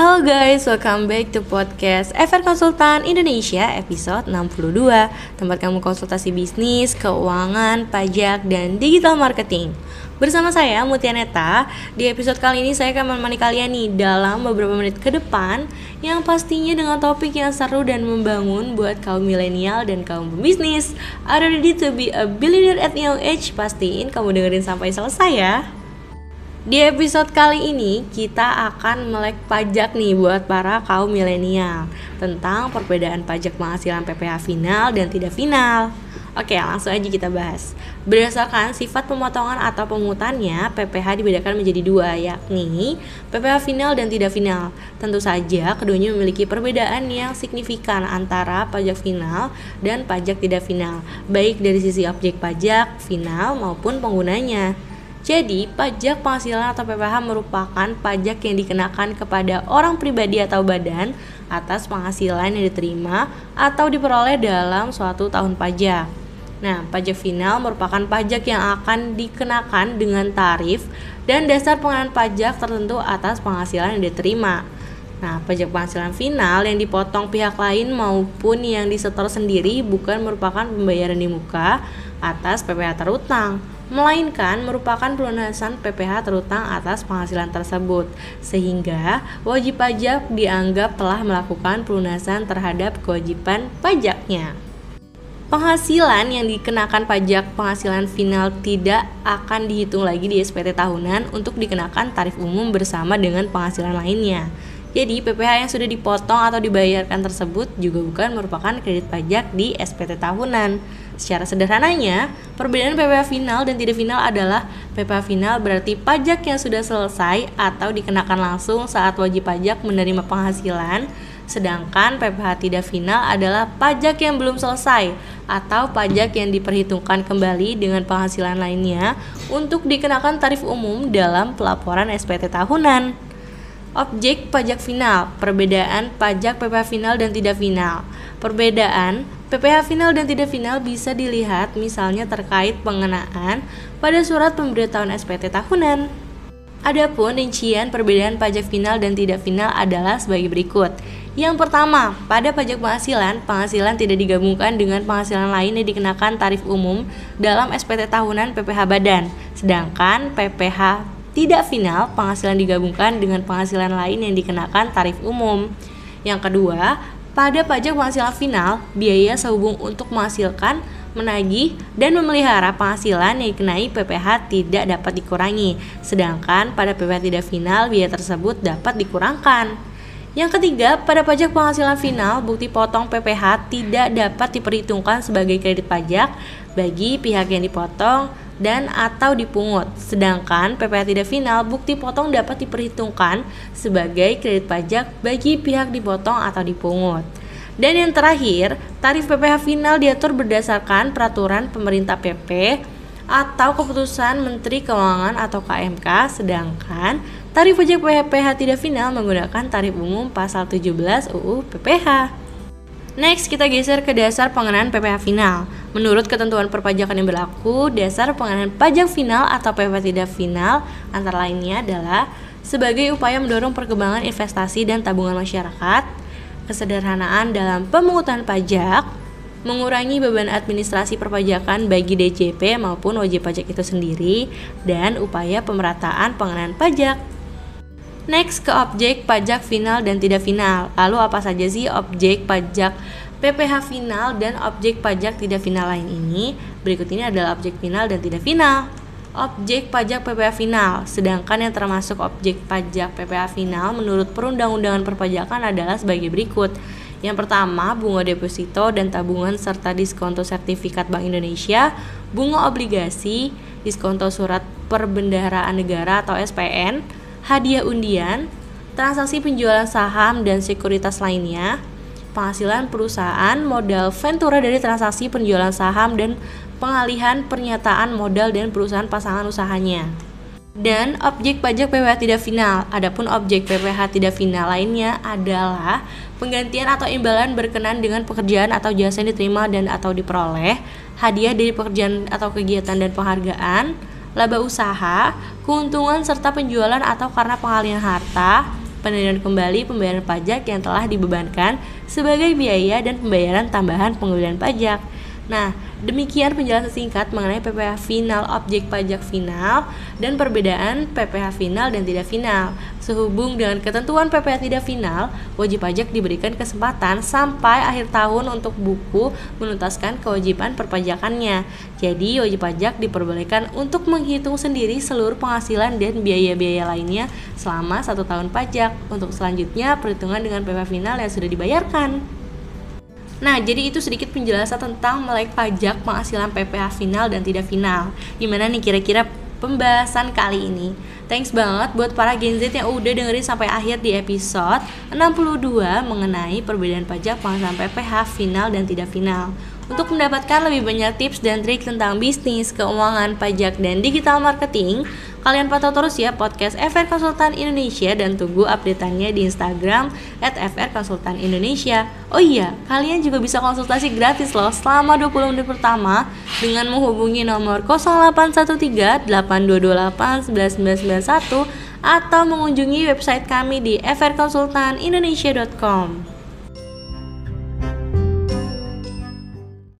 Halo guys, welcome back to podcast FR Konsultan Indonesia episode 62 Tempat kamu konsultasi bisnis, keuangan, pajak, dan digital marketing. Bersama saya Mutia Neta. Di episode kali ini saya akan menemani kalian nih dalam beberapa menit ke depan Yang pastinya dengan topik yang seru dan membangun buat kaum milenial dan kaum pembisnis. Are ready to be a billionaire at young age? Pastiin kamu dengerin sampai selesai ya di episode kali ini kita akan melek pajak nih buat para kaum milenial tentang perbedaan pajak penghasilan PPh final dan tidak final. Oke, langsung aja kita bahas. Berdasarkan sifat pemotongan atau pemungutannya, PPh dibedakan menjadi dua, yakni PPh final dan tidak final. Tentu saja keduanya memiliki perbedaan yang signifikan antara pajak final dan pajak tidak final, baik dari sisi objek pajak final maupun penggunanya. Jadi, pajak penghasilan atau PPh merupakan pajak yang dikenakan kepada orang pribadi atau badan atas penghasilan yang diterima atau diperoleh dalam suatu tahun pajak. Nah, pajak final merupakan pajak yang akan dikenakan dengan tarif dan dasar pengenaan pajak tertentu atas penghasilan yang diterima. Nah, pajak penghasilan final yang dipotong pihak lain maupun yang disetor sendiri bukan merupakan pembayaran di muka atas PPh terutang melainkan merupakan pelunasan PPh terutang atas penghasilan tersebut, sehingga wajib pajak dianggap telah melakukan pelunasan terhadap kewajiban pajaknya. Penghasilan yang dikenakan pajak penghasilan final tidak akan dihitung lagi di SPT tahunan untuk dikenakan tarif umum bersama dengan penghasilan lainnya. Jadi PPh yang sudah dipotong atau dibayarkan tersebut juga bukan merupakan kredit pajak di SPT tahunan. Secara sederhananya, perbedaan PPh final dan tidak final adalah PPh final berarti pajak yang sudah selesai atau dikenakan langsung saat wajib pajak menerima penghasilan, sedangkan PPh tidak final adalah pajak yang belum selesai atau pajak yang diperhitungkan kembali dengan penghasilan lainnya untuk dikenakan tarif umum dalam pelaporan SPT tahunan. Objek pajak final, perbedaan pajak PPh final dan tidak final. Perbedaan PPh final dan tidak final bisa dilihat misalnya terkait pengenaan pada surat pemberitahuan SPT tahunan. Adapun rincian perbedaan pajak final dan tidak final adalah sebagai berikut. Yang pertama, pada pajak penghasilan, penghasilan tidak digabungkan dengan penghasilan lain yang dikenakan tarif umum dalam SPT tahunan PPh badan. Sedangkan PPh tidak final, penghasilan digabungkan dengan penghasilan lain yang dikenakan tarif umum. Yang kedua, pada pajak penghasilan final, biaya sehubung untuk menghasilkan, menagih, dan memelihara penghasilan yang dikenai PPh tidak dapat dikurangi. Sedangkan pada PPh tidak final, biaya tersebut dapat dikurangkan. Yang ketiga, pada pajak penghasilan final, bukti potong PPh tidak dapat diperhitungkan sebagai kredit pajak bagi pihak yang dipotong dan atau dipungut. Sedangkan PPh tidak final, bukti potong dapat diperhitungkan sebagai kredit pajak bagi pihak dipotong atau dipungut. Dan yang terakhir, tarif PPh final diatur berdasarkan peraturan pemerintah PP atau keputusan Menteri Keuangan atau KMK, sedangkan tarif pajak PPh tidak final menggunakan tarif umum pasal 17 UU PPh. Next, kita geser ke dasar pengenaan PPh final. Menurut ketentuan perpajakan yang berlaku, dasar pengenaan pajak final atau PPh tidak final antara lainnya adalah sebagai upaya mendorong perkembangan investasi dan tabungan masyarakat, kesederhanaan dalam pemungutan pajak, mengurangi beban administrasi perpajakan bagi DJP maupun wajib pajak itu sendiri, dan upaya pemerataan pengenaan pajak. Next ke objek pajak final dan tidak final. Lalu apa saja sih objek pajak PPh final dan objek pajak tidak final lain ini? Berikut ini adalah objek final dan tidak final. Objek pajak PPh final, sedangkan yang termasuk objek pajak PPh final menurut perundang-undangan perpajakan adalah sebagai berikut. Yang pertama, bunga deposito dan tabungan serta diskonto sertifikat Bank Indonesia, bunga obligasi, diskonto surat perbendaharaan negara atau SPN, hadiah undian, transaksi penjualan saham dan sekuritas lainnya, penghasilan perusahaan, modal ventura dari transaksi penjualan saham dan pengalihan pernyataan modal dan perusahaan pasangan usahanya. Dan objek pajak PPh tidak final. Adapun objek PPh tidak final lainnya adalah penggantian atau imbalan berkenan dengan pekerjaan atau jasa yang diterima dan atau diperoleh, hadiah dari pekerjaan atau kegiatan dan penghargaan, laba usaha, keuntungan serta penjualan atau karena pengalihan harta, penerimaan kembali pembayaran pajak yang telah dibebankan sebagai biaya dan pembayaran tambahan pengambilan pajak. Nah, demikian penjelasan singkat mengenai PPh final objek pajak final dan perbedaan PPh final dan tidak final. Sehubung dengan ketentuan PPh tidak final, wajib pajak diberikan kesempatan sampai akhir tahun untuk buku menuntaskan kewajiban perpajakannya. Jadi, wajib pajak diperbolehkan untuk menghitung sendiri seluruh penghasilan dan biaya-biaya lainnya selama satu tahun pajak. Untuk selanjutnya, perhitungan dengan PPh final yang sudah dibayarkan. Nah, jadi itu sedikit penjelasan tentang melek pajak penghasilan PPh final dan tidak final. Gimana nih kira-kira pembahasan kali ini? Thanks banget buat para Gen Z yang udah dengerin sampai akhir di episode 62 mengenai perbedaan pajak penghasilan PPh final dan tidak final. Untuk mendapatkan lebih banyak tips dan trik tentang bisnis, keuangan, pajak, dan digital marketing, kalian pantau terus ya podcast FR Konsultan Indonesia dan tunggu update-annya di Instagram at FR Konsultan Indonesia. Oh iya, kalian juga bisa konsultasi gratis loh selama 20 menit pertama dengan menghubungi nomor 0813 8228 1991 atau mengunjungi website kami di frkonsultanindonesia.com.